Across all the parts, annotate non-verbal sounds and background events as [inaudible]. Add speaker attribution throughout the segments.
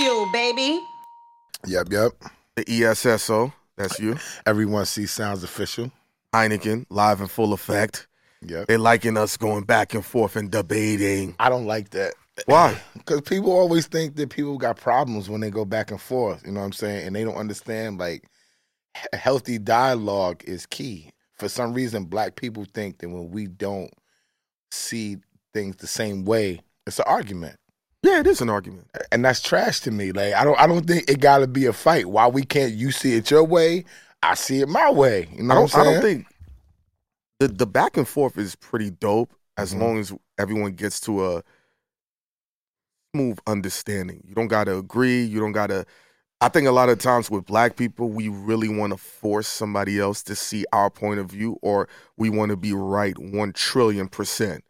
Speaker 1: fuel, baby.
Speaker 2: Yep, yep.
Speaker 3: The ESSO, that's you.
Speaker 2: Everyone sees sounds official.
Speaker 3: Heineken, live in full effect.
Speaker 2: Yep.
Speaker 3: They liking us going back and forth and debating.
Speaker 2: I don't like that.
Speaker 3: Why? [laughs]
Speaker 2: Because people always think that people got problems when they go back and forth. You know what I'm saying? And they don't understand like he- healthy dialogue is key. For some reason, black people think that when we don't see things the same way, it's an argument.
Speaker 3: Yeah, it is an argument.
Speaker 2: And that's trash to me. Like I don't I don't think it gotta be a fight. Why we can't you see it your way, I see it my way. You know
Speaker 3: I don't,
Speaker 2: I'm
Speaker 3: I don't think the the back and forth is pretty dope as
Speaker 2: Mhm.
Speaker 3: long as everyone gets to a smooth understanding. You don't gotta agree. You don't gotta. I think a lot of times with black people, we really want to force somebody else to see our point of view, or we want to be right one trillion percent.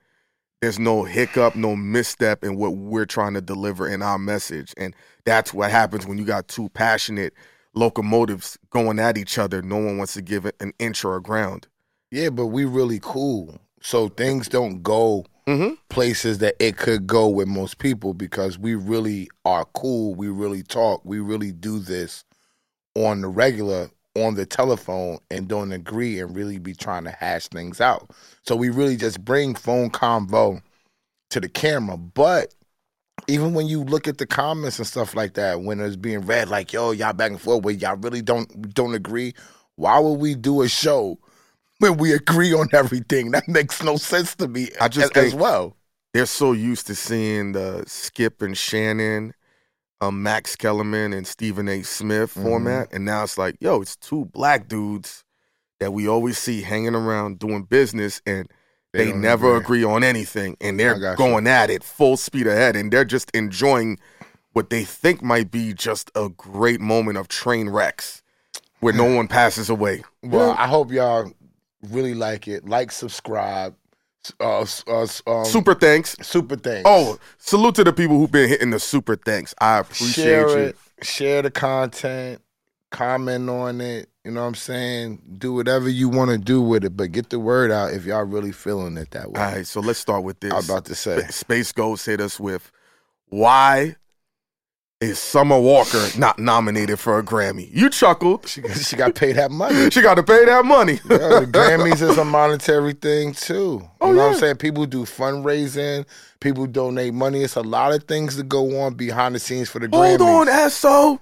Speaker 3: There's no hiccup, no misstep in what we're trying to deliver in our message, and that's what happens when you got two passionate locomotives going at each other. No one wants to give it an inch or a ground.
Speaker 2: Yeah, but we really cool. So things don't go
Speaker 3: Mm-hmm.
Speaker 2: places that it could go with most people because we really are cool. We really talk. We really do this on the regular, on the telephone, and don't agree and really be trying to hash things out. So we really just bring phone convo to the camera. But even when you look at the comments and stuff like that, when it's being read like, yo, y'all back and forth, where y'all really don't don't agree, why would we do a show when we agree on everything? That makes no sense to me
Speaker 3: I just
Speaker 2: as, as well.
Speaker 3: They're so used to seeing the Skip and Shannon, um, Max Kellerman and Stephen A. Smith
Speaker 2: Mhm.
Speaker 3: format, and now it's like, yo, it's two black dudes that we always see hanging around doing business, and they,
Speaker 2: don't
Speaker 3: never agree. on anything, and they're
Speaker 2: got you.
Speaker 3: going at it full speed ahead, and they're just enjoying what they think might be just a great moment of train wrecks where no [laughs] one passes away.
Speaker 2: Well, I hope y'all really like it. Like, subscribe. Uh, uh, um,
Speaker 3: Super thanks.
Speaker 2: super thanks.
Speaker 3: Oh, salute to the people who've been hitting the super thanks. I appreciate
Speaker 2: share
Speaker 3: you.
Speaker 2: it. Share the content. Comment on it. You know what I'm saying? Do whatever you want to do with it, but get the word out if y'all really feeling it that way.
Speaker 3: All right, so let's start with this.
Speaker 2: I was about to say.
Speaker 3: Space Ghost hit us with why is Summer Walker not nominated for a Grammy? You chuckled.
Speaker 2: She, she got paid that money.
Speaker 3: She got to pay that money.
Speaker 2: Yeah, the Grammys is a monetary thing too. You
Speaker 3: Oh,
Speaker 2: know what. I'm saying? People do fundraising, people donate money. It's a lot of things that go on behind the scenes for the Grammy.
Speaker 3: Hold
Speaker 2: Grammys.
Speaker 3: on, SO.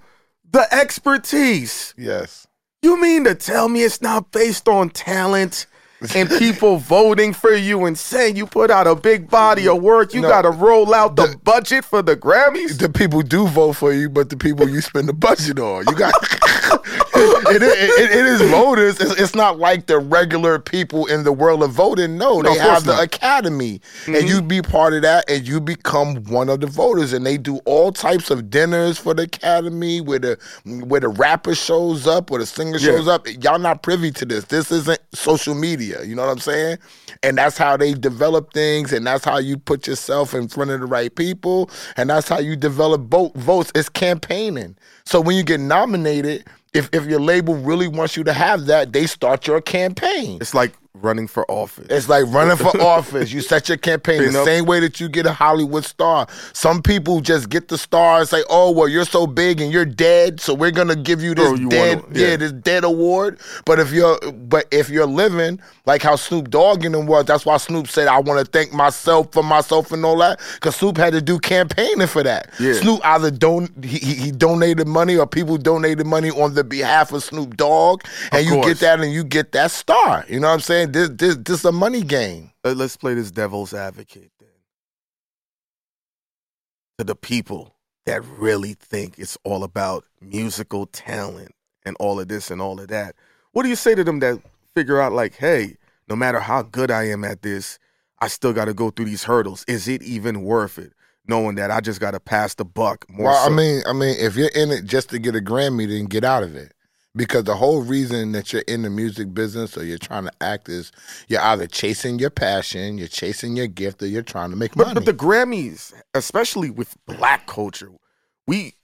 Speaker 3: The expertise.
Speaker 2: Yes.
Speaker 3: You mean to tell me it's not based on talent and people voting for you and saying you put out a big body of work? You
Speaker 2: No.
Speaker 3: got to roll out the,
Speaker 2: The-
Speaker 3: budget for the Grammys?
Speaker 2: The people do vote for you, but the people you spend the budget on, you got. [laughs] [laughs] it, it, it, it is voters. It's, it's not like the regular people in the world of voting. No, they have the
Speaker 3: not.
Speaker 2: academy, and mm-hmm. you be part of that, and you become one of the voters. And they do all types of dinners for the academy, where the where the rapper shows up, or the singer
Speaker 3: Yeah.
Speaker 2: shows up. Y'all not privy to this. This isn't social media. You know what I'm saying? And that's how they develop things, and that's how you put yourself in front of the right people, and that's how you develop vote votes. It's campaigning. So when you get nominated, if if your label really wants you to have that, they start your campaign.
Speaker 3: It's like running for office.
Speaker 2: It's like running for [laughs] office. You set your campaign the same way that you get a Hollywood star. Some people just get the star and say, "Oh, well, you're so big and you're dead, so we're gonna give you this
Speaker 3: you
Speaker 2: dead,
Speaker 3: one-
Speaker 2: yeah.
Speaker 3: yeah.
Speaker 2: this dead award." But if you're, but if you're living like how Snoop Dogg in them was, that's why Snoop said, "I want to thank myself for myself and all that," because Snoop had to do campaigning for that.
Speaker 3: Yeah.
Speaker 2: Snoop either don he, he donated money or people donated money on the behalf of Snoop Dogg, and you
Speaker 3: course.
Speaker 2: get that and you get that star. You know what I'm saying? This this this a money game.
Speaker 3: Let- Let's play this devil's advocate then. To the people that really think it's all about musical talent and all of this and all of that. What do you say to them that figure out, like, hey, no matter how good I am at this, I still got to go through these hurdles. Is it even worth it? Knowing that I just got to pass the buck more.
Speaker 2: Well, I mean, I mean, if you're in it just to get a Grammy, then get out of it. Because the whole reason that you're in the music business or you're trying to act is you're either chasing your passion, you're chasing your gift, or you're trying to make
Speaker 3: But,
Speaker 2: money.
Speaker 3: but the Grammys, especially with black culture, we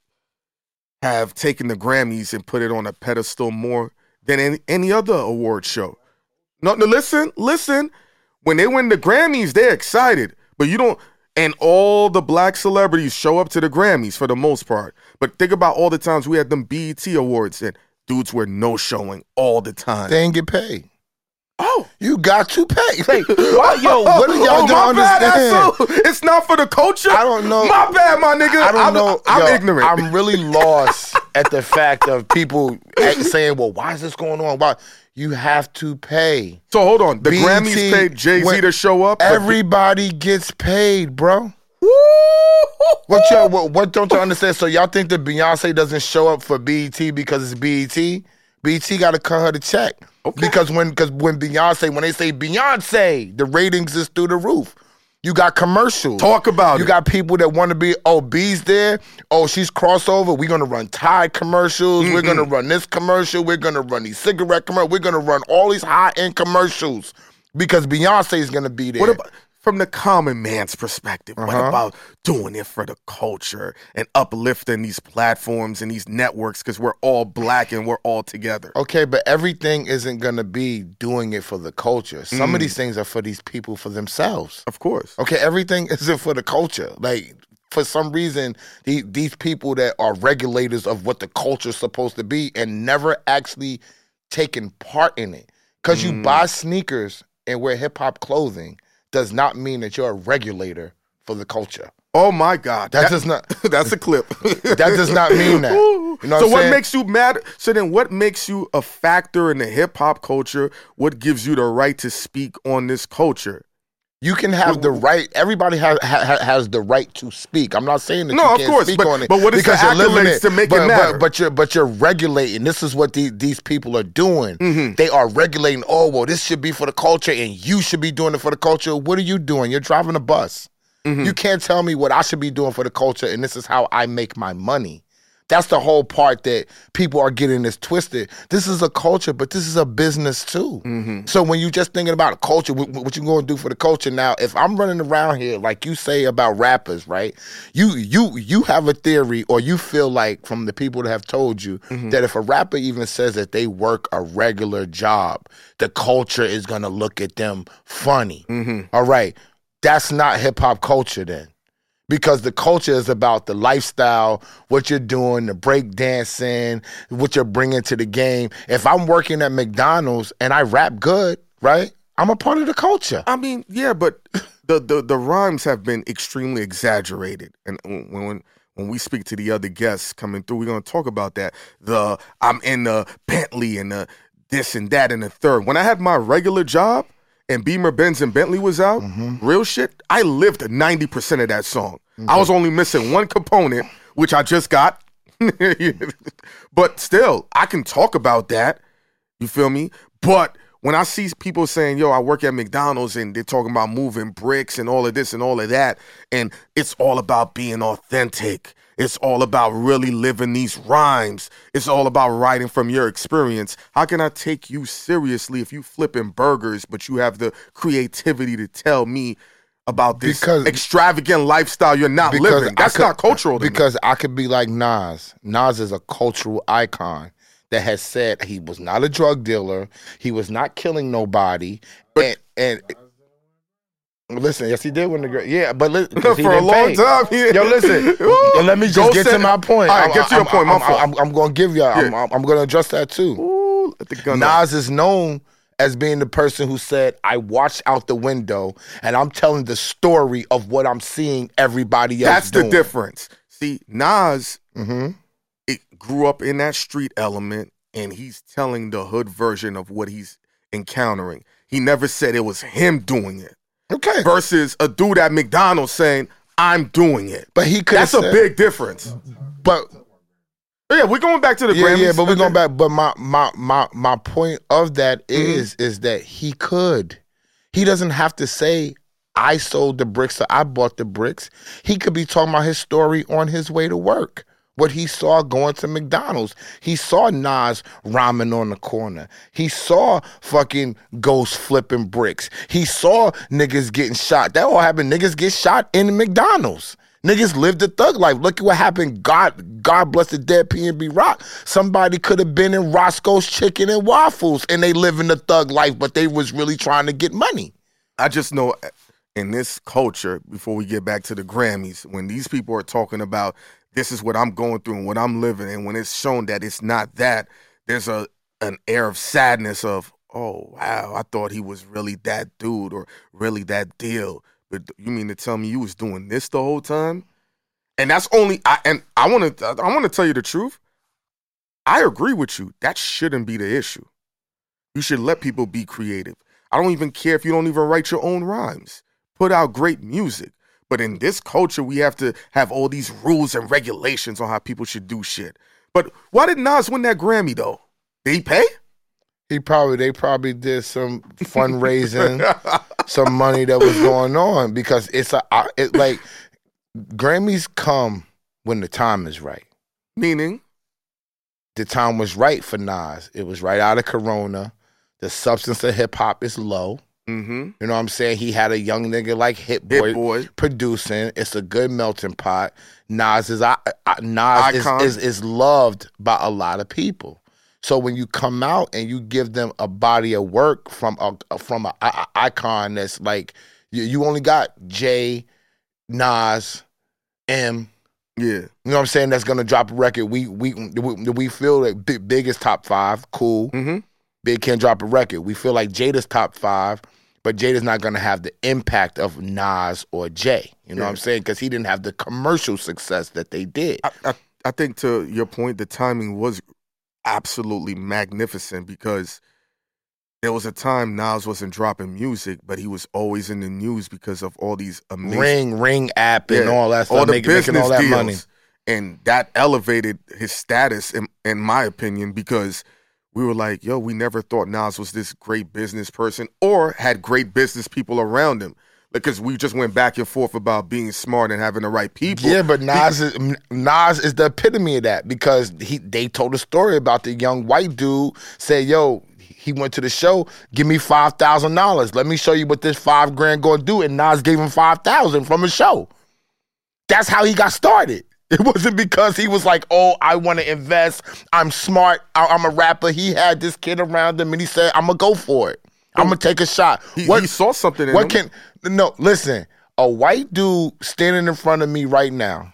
Speaker 3: have taken the Grammys and put it on a pedestal more than any, any other award show. No, no, listen, listen. When they win the Grammys, they're excited, but you don't. And all the black celebrities show up to the Grammys for the most part. But think about all the times we had them BET awards and dudes were no showing all the time.
Speaker 2: They ain't get paid.
Speaker 3: oh,
Speaker 2: You got to pay.
Speaker 1: Wait, [laughs] why, yo,
Speaker 2: what are y'all
Speaker 3: oh,
Speaker 2: don't
Speaker 3: my bad,
Speaker 2: understand?
Speaker 3: Axel. It's not for the culture.
Speaker 2: I don't know.
Speaker 3: My bad, my nigga.
Speaker 2: I don't
Speaker 3: I'm,
Speaker 2: know.
Speaker 3: I'm
Speaker 2: Yo,
Speaker 3: ignorant.
Speaker 2: I'm really [laughs] lost at the fact of people saying, "Well, why is this going on? Why you have to pay?
Speaker 3: so hold on. The
Speaker 2: BET
Speaker 3: Grammys paid Jay Z to show up.
Speaker 2: Everybody gets paid, bro." What y'all, what, what don't you understand? So y'all think that Beyonce doesn't show up for BET because it's BET? BET got to cut her the check because when because when Beyonce when they say Beyonce, the ratings is through the roof. You got commercials.
Speaker 3: Talk about
Speaker 2: You
Speaker 3: it.
Speaker 2: got people that want to be, oh, B's there. Oh, she's crossover. We're gonna run Tide commercials. We're gonna run this commercial. We're gonna run these cigarette commercials. We're gonna run all these high end commercials because Beyonce is gonna be there.
Speaker 3: What about from the common man's perspective? What
Speaker 2: Uh-huh.
Speaker 3: about doing it for the culture and uplifting these platforms and these networks because we're all black and we're all together?
Speaker 2: Okay, but everything isn't gonna be doing it for the culture. Some
Speaker 3: Mm.
Speaker 2: of these things are for these people for themselves.
Speaker 3: Of course.
Speaker 2: Okay, everything [laughs] isn't for the culture. Like for some reason, the, these people that are regulators of what the culture's supposed to be and never actually taking part in it. Because you
Speaker 3: Mm.
Speaker 2: buy sneakers and wear hip hop clothing does not mean that you're a regulator for the culture.
Speaker 3: Oh my God.
Speaker 2: That does not. [laughs]
Speaker 3: That's a clip. [laughs]
Speaker 2: That does not mean that. [laughs] You know
Speaker 3: so
Speaker 2: what I'm
Speaker 3: what
Speaker 2: saying?
Speaker 3: makes you mad? So then, what makes you a factor in the hip hop culture? What gives you the right to speak on this culture?
Speaker 2: You can have the right. Everybody has ha, has the right to speak. I'm not saying that
Speaker 3: No,
Speaker 2: you
Speaker 3: of
Speaker 2: can't
Speaker 3: course,
Speaker 2: speak
Speaker 3: but-
Speaker 2: on it.
Speaker 3: but what is the
Speaker 2: because you're living
Speaker 3: accolades to make it
Speaker 2: but,
Speaker 3: matter?
Speaker 2: But, but you're but you're regulating. This is what the, these people are doing.
Speaker 3: Mm-hmm.
Speaker 2: They are regulating. Oh well, this should be for the culture, and you should be doing it for the culture. What are you doing? You're driving a bus.
Speaker 3: Mm-hmm.
Speaker 2: You can't tell me what I should be doing for the culture, and this is how I make my money. That's the whole part that people are getting this twisted. This is a culture, but this is a business too.
Speaker 3: Mm-hmm.
Speaker 2: So when you just thinking about a culture, what, what you going to do for the culture now? If I'm running around here like you say about rappers, right? You you you have a theory, or you feel like from the people that have told you
Speaker 3: Mm-hmm.
Speaker 2: that if a rapper even says that they work a regular job, the culture is gonna look at them funny.
Speaker 3: Mm-hmm.
Speaker 2: All right, that's not hip hop culture then because the culture is about the lifestyle, what you're doing, the break dancing, what you're bringing to the game. If I'm working at McDonald's and I rap good, right? I'm a part of the culture.
Speaker 3: I mean, yeah, but the the, the rhymes have been extremely exaggerated, and when when when we speak to the other guests coming through, we're gonna talk about that. The I'm in the Bentley and the this and that and the third. When I had my regular job and Beamer Benz and Bentley was out, mm-hmm. real shit, I lived ninety percent of that song. I was only missing one component, which I just got. [laughs] but still, I can talk about that. You feel me? But when I see people saying, yo, I work at McDonald's and they're talking about moving bricks and all of this and all of that, and it's all about being authentic. It's all about really living these rhymes. It's all about writing from your experience. How can I take you seriously if you flipping burgers, but you have the creativity to tell me about this
Speaker 2: Because-
Speaker 3: extravagant lifestyle you're not living? That's
Speaker 2: could-
Speaker 3: not cultural to me.
Speaker 2: Because I could be like Nas. Nas is a cultural icon that has said he was not a drug dealer. He was not killing nobody. and and listen, yes, he did win the great. Yeah, but listen,
Speaker 3: For a long time, yeah.
Speaker 2: Yo, listen. [laughs] And let me just get to my point.
Speaker 3: All right,
Speaker 2: I'm-
Speaker 3: get to your
Speaker 2: I'm-
Speaker 3: point. My
Speaker 2: I'm,
Speaker 3: fault.
Speaker 2: I'm, I'm going to give you. I'm,
Speaker 3: Yeah.
Speaker 2: I'm, to address that too.
Speaker 3: Ooh, let the gun off.
Speaker 2: Nas is known as being the person who said, I watched out the window and I'm telling the story of what I'm seeing everybody else
Speaker 3: That's the difference. See, Nas
Speaker 2: hmm
Speaker 3: it grew up in that street element and he's telling the hood version of what he's encountering. He never said it was him doing it.
Speaker 2: Okay.
Speaker 3: Versus a dude at McDonald's saying, I'm doing it.
Speaker 2: But he could
Speaker 3: That's a big difference.
Speaker 2: But
Speaker 3: Yeah, we're going back to the
Speaker 2: yeah,
Speaker 3: Grammys.
Speaker 2: yeah, but we're
Speaker 3: Okay.
Speaker 2: going back. But my my my my point of that is,
Speaker 3: Mm-hmm.
Speaker 2: is is that he could. He doesn't have to say I sold the bricks or I bought the bricks. He could be talking about his story on his way to work. What he saw going to McDonald's. He saw Nas rhyming on the corner. He saw fucking Ghost flipping bricks. He saw niggas getting shot. That all happened. Niggas get shot in McDonald's. Niggas lived the thug life. Look at what happened. God, God bless the dead PNB Rock. Somebody could have been in Roscoe's Chicken and Waffles, and they live in the thug life, but they was really trying to get money.
Speaker 3: I just know uh, in this culture, before we get back to the Grammys, when these people are talking about this is what I'm going through and what I'm living, and when it's shown that it's not that, there's a an air of sadness of, oh wow, I thought he was really that dude or really that deal. But you mean to tell me you was doing this the whole time? And that's only I and I want to I want to tell you the truth. I agree with you. That shouldn't be the issue. You should let people be creative. I don't even care if you don't even write your own rhymes. Put out great music. But in this culture, we have to have all these rules and regulations on how people should do shit. But why did Nas win that Grammy though? Did he pay?
Speaker 2: He probably they probably did some fundraising, [laughs] some money that was going on because it's a it like Grammys come when the time is right.
Speaker 3: Meaning,
Speaker 2: the time was right for Nas. It was right out of Corona. The substance of hip hop is low.
Speaker 3: Mm-hmm.
Speaker 2: You know what I'm saying? He had a young nigga like Hit Boy,
Speaker 3: Hit Boy.
Speaker 2: producing. It's a good melting pot. Nas is I, I, Nas is, is is loved by a lot of people. So when you come out and you give them a body of work from a from a, a- icon that's like you, you only got Jay, Nas, M.
Speaker 3: Yeah.
Speaker 2: You know what I'm saying? That's gonna drop a record. We we we, we feel that big, big is top five. Cool.
Speaker 3: Mm-hmm.
Speaker 2: Big can drop a record. We feel like Jada's top five, but Jada's not gonna have the impact of Nas or Jay. You know what I'm saying? Because he didn't have the commercial success that they did.
Speaker 3: I, I, I think to your point, the timing was absolutely magnificent because there was a time Nas wasn't dropping music, but he was always in the news because of all these amazing
Speaker 2: Ring, Ring app, and
Speaker 3: Yeah,
Speaker 2: all that stuff,
Speaker 3: all the
Speaker 2: making,
Speaker 3: business
Speaker 2: making all that
Speaker 3: deals.
Speaker 2: money.
Speaker 3: And that elevated his status, in, in my opinion, because we were like, yo, we never thought Nas was this great business person or had great business people around him. Because we just went back and forth about being smart and having the right people.
Speaker 2: Yeah, but Nas is Nas is the epitome of that because he they told a story about the young white dude said, "Yo, he went to the show, give me five thousand dollars. Let me show you what this five grand gonna do." And Nas gave him five thousand from a show. That's how he got started. It wasn't because he was like, "Oh, I want to invest. I'm smart. I- I'm a rapper." He had this kid around him, and he said, "I'm gonna go for it. I'm gonna take a shot."
Speaker 3: He,
Speaker 2: What-
Speaker 3: he saw something in
Speaker 2: what
Speaker 3: him.
Speaker 2: can no listen? A white dude standing in front of me right now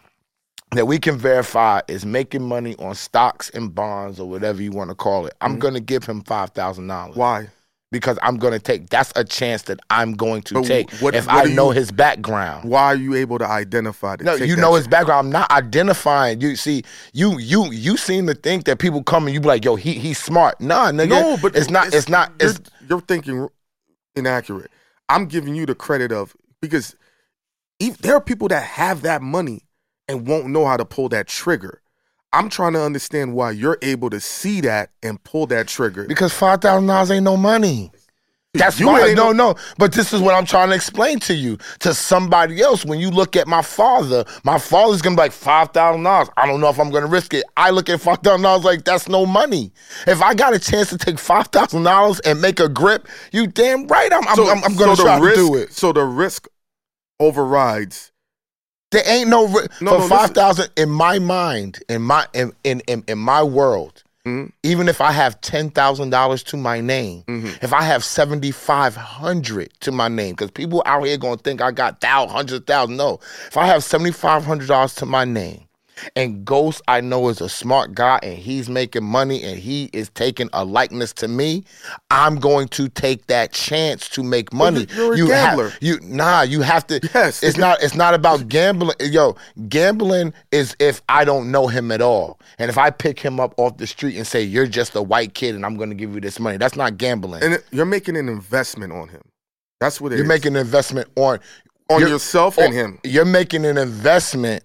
Speaker 2: that we can verify is making money on stocks and bonds or whatever you want to call it. I'm mm-hmm. gonna give him five thousand dollars
Speaker 3: Why?
Speaker 2: Because I'm gonna take. That's a chance that I'm going to
Speaker 3: But
Speaker 2: take
Speaker 3: what-
Speaker 2: if
Speaker 3: what
Speaker 2: I know
Speaker 3: you-
Speaker 2: his background.
Speaker 3: Why are you able to identify that?
Speaker 2: No, you know his background. I'm not identifying. You see, you you you seem to think that people come and you be like, "Yo, he he's smart." Nah, nigga.
Speaker 3: No, but
Speaker 2: it's not. It's, not.
Speaker 3: You're, you're thinking inaccurate. I'm giving you the credit of because if, there are people that have that money and won't know how to pull that trigger. I'm trying to understand why you're able to see that and pull that trigger.
Speaker 2: Because five thousand dollars ain't no money. That's
Speaker 3: You
Speaker 2: why. No, no. But this is what I'm trying to explain to you, to somebody else. When you look at my father, my father's gonna be like five thousand dollars. I don't know if I'm gonna risk it. I look at five thousand dollars like that's no money. If I got a chance to take five thousand dollars and make a grip, you damn right. I'm. I'm, I'm, I'm gonna
Speaker 3: so
Speaker 2: try
Speaker 3: risk,
Speaker 2: to do it.
Speaker 3: So the risk overrides.
Speaker 2: There ain't no ri-
Speaker 3: No,
Speaker 2: for
Speaker 3: no,
Speaker 2: five thousand in my mind, in my in in in, in my world.
Speaker 3: Mhm.
Speaker 2: Even if I have ten thousand dollars to my name,
Speaker 3: Mhm.
Speaker 2: if I have seventy five hundred to my name, because people out here gonna think I got thou hundred thousand. No, if I have seventy five hundred dollars to my name, and Ghost I know is a smart guy and he's making money and he is taking a likeness to me, I'm going to take that chance to make money.
Speaker 3: you're a
Speaker 2: you have-
Speaker 3: gambler.
Speaker 2: you nah, you have to.
Speaker 3: Yes.
Speaker 2: it's not. It's not about gambling. Yo, gambling is if I don't know him at all, and if I pick him up off the street and say you're just a white kid and I'm going to give you this money. That's not gambling.
Speaker 3: And you're making an investment on him. That's what it
Speaker 2: you're
Speaker 3: is.
Speaker 2: making an investment on
Speaker 3: on
Speaker 2: you're-
Speaker 3: yourself and him.
Speaker 2: You're making an investment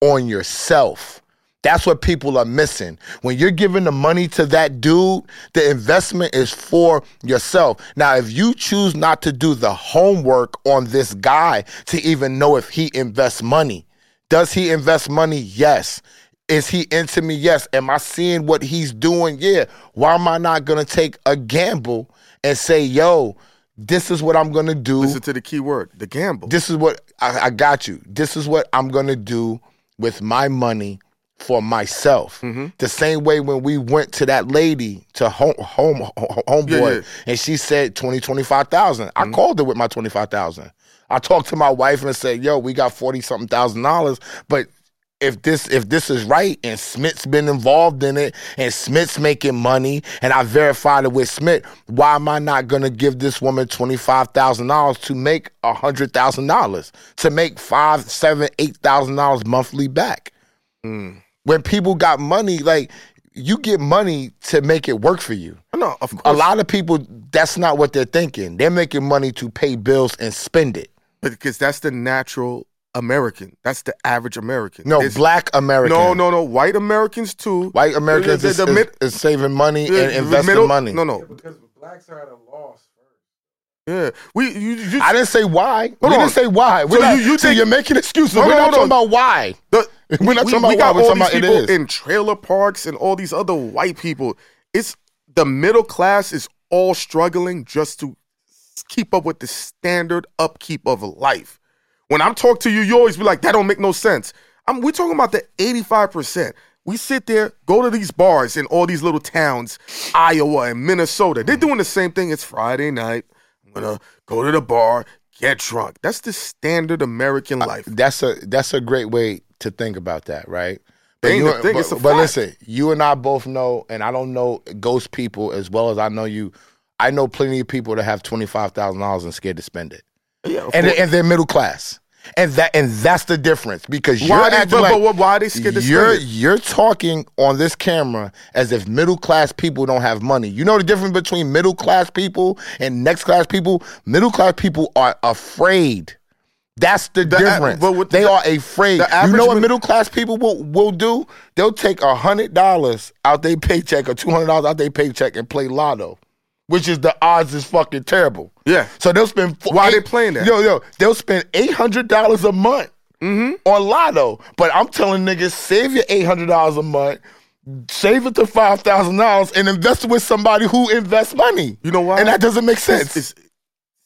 Speaker 2: on yourself. That's what people are missing. When you're giving the money to that dude, the investment is for yourself. Now, if you choose not to do the homework on this guy to even know if he invests money, does he invest money? Yes. Is he into me? Yes. Am I seeing what he's doing? Yeah. Why am I not going to take a gamble and say, yo, this is what I'm going to do?
Speaker 3: Listen to the key word, the gamble.
Speaker 2: this is what I, I got you. This is what I'm gonna do with my money for myself.
Speaker 3: Mm-hmm.
Speaker 2: The same way when we went to that lady to home home homeboy
Speaker 3: Yeah, yeah.
Speaker 2: and she said 20 25,000. I called her with my 25,000. I talked to my wife and said, "Yo, we got forty something thousand dollars, but." If this if this is right and Smith's been involved in it and Smith's making money and I verified it with Smith, why am I not gonna give this woman twenty five thousand dollars to make a hundred thousand dollars to make five, seven, eight thousand dollars monthly back?
Speaker 3: Mm.
Speaker 2: When people got money, like you get money to make it work for you.
Speaker 3: No, of course.
Speaker 2: A lot of people, that's not what they're thinking. They're making money to pay bills and spend it.
Speaker 3: because that's the natural American. That's the average American.
Speaker 2: No,
Speaker 3: It's-
Speaker 2: black American.
Speaker 3: No, no, no. White Americans too.
Speaker 2: White Americans
Speaker 3: The-
Speaker 2: is,
Speaker 3: the
Speaker 2: is-
Speaker 3: mid-
Speaker 2: is saving money
Speaker 3: the-
Speaker 2: and investing
Speaker 3: middle-
Speaker 2: money.
Speaker 3: No, no.
Speaker 1: because blacks are at a loss first.
Speaker 3: Yeah, we. You, you,
Speaker 2: I didn't say why.
Speaker 3: Hold
Speaker 2: we
Speaker 3: on.
Speaker 2: didn't say why. We're
Speaker 3: So
Speaker 2: not,
Speaker 3: you- you
Speaker 2: see,
Speaker 3: think-
Speaker 2: you're making excuses.
Speaker 3: Hold
Speaker 2: we're
Speaker 3: on,
Speaker 2: not
Speaker 3: hold
Speaker 2: talking
Speaker 3: on.
Speaker 2: about why.
Speaker 3: the, [laughs]
Speaker 2: We're not
Speaker 3: we,
Speaker 2: talking about
Speaker 3: we got
Speaker 2: why, we're
Speaker 3: all
Speaker 2: talking
Speaker 3: these
Speaker 2: about it
Speaker 3: people
Speaker 2: is.
Speaker 3: in trailer parks and all these other white people. It's the middle class is all struggling just to keep up with the standard upkeep of life. When I'm talking to you, you always be like, "That don't make no sense." I'm, we're talking about the 85 percent. We sit there, go to these bars in all these little towns, Iowa and Minnesota. They're doing the same thing. It's Friday night. I'm gonna go to the bar, get drunk. That's the standard American uh, life.
Speaker 2: That's a that's a great way to think about that, right?
Speaker 3: Ain't
Speaker 2: you- but, but listen, you and I both know, and I don't know ghost people as well as I know you. I know plenty of people that have twenty five thousand dollars and scared to spend it,
Speaker 3: Yeah,
Speaker 2: and they- and they're middle class, and that and that's the difference because you're
Speaker 3: why, they,
Speaker 2: acting
Speaker 3: but,
Speaker 2: like
Speaker 3: but why they scared
Speaker 2: you're you're talking on this camera as if middle class people don't have money. You know the difference between middle class people and next class people. Middle class people are afraid. That's the,
Speaker 3: a-
Speaker 2: difference.
Speaker 3: but with
Speaker 2: they
Speaker 3: the-
Speaker 2: are afraid.
Speaker 3: the
Speaker 2: You know what middle class people will, will do? They'll take a hundred dollars out their paycheck or two hundred dollars out their paycheck and play lotto, which is the odds is fucking terrible.
Speaker 3: Yeah.
Speaker 2: So they'll spend.
Speaker 3: Why they playing that?
Speaker 2: Yo, yo, they'll spend eight hundred dollars a month
Speaker 3: Mm-hmm.
Speaker 2: on Lotto. But I'm telling niggas, save your eight hundred dollars a month, save it to five thousand dollars, and invest it with somebody who invests money.
Speaker 3: You know why?
Speaker 2: And that doesn't make
Speaker 3: It's-
Speaker 2: sense.
Speaker 3: it's-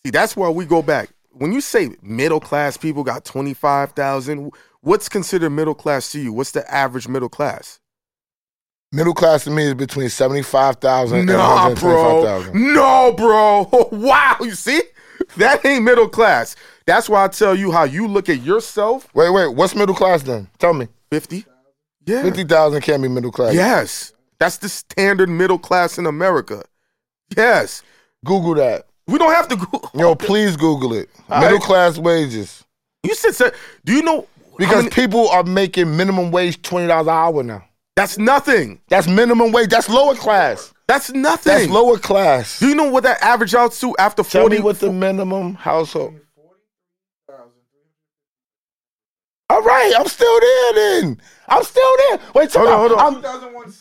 Speaker 3: see, that's where we go back. When you say middle class people got twenty five thousand, what's considered middle class to you? What's the average middle class?
Speaker 2: Middle class to me is between seventy five thousand and one
Speaker 3: Nah,
Speaker 2: hundred twenty five
Speaker 3: bro. No, bro. [laughs] Wow. You see, that ain't middle class. That's why I tell you how you look at yourself.
Speaker 2: Wait, wait, what's middle class then? Tell me.
Speaker 3: Fifty. Yeah.
Speaker 2: Fifty thousand can't be middle class.
Speaker 3: Yes. That's the standard middle class in America. Yes.
Speaker 2: Google that.
Speaker 3: We don't have to go. [laughs]
Speaker 2: Yo, please Google it.
Speaker 3: All
Speaker 2: middle
Speaker 3: right.
Speaker 2: class wages.
Speaker 3: You said, do you know?
Speaker 2: Because
Speaker 3: many-
Speaker 2: people are making minimum wage twenty dollars an hour now.
Speaker 3: That's nothing.
Speaker 2: That's minimum wage. That's lower class.
Speaker 3: That's nothing.
Speaker 2: That's lower class.
Speaker 3: Do you know what that average out to after
Speaker 2: Tell
Speaker 3: 40?
Speaker 2: me what the minimum household. All right, I'm still there then. I'm still there. Wait, tell
Speaker 3: Hold on, hold on.
Speaker 2: I'm,
Speaker 1: 2001,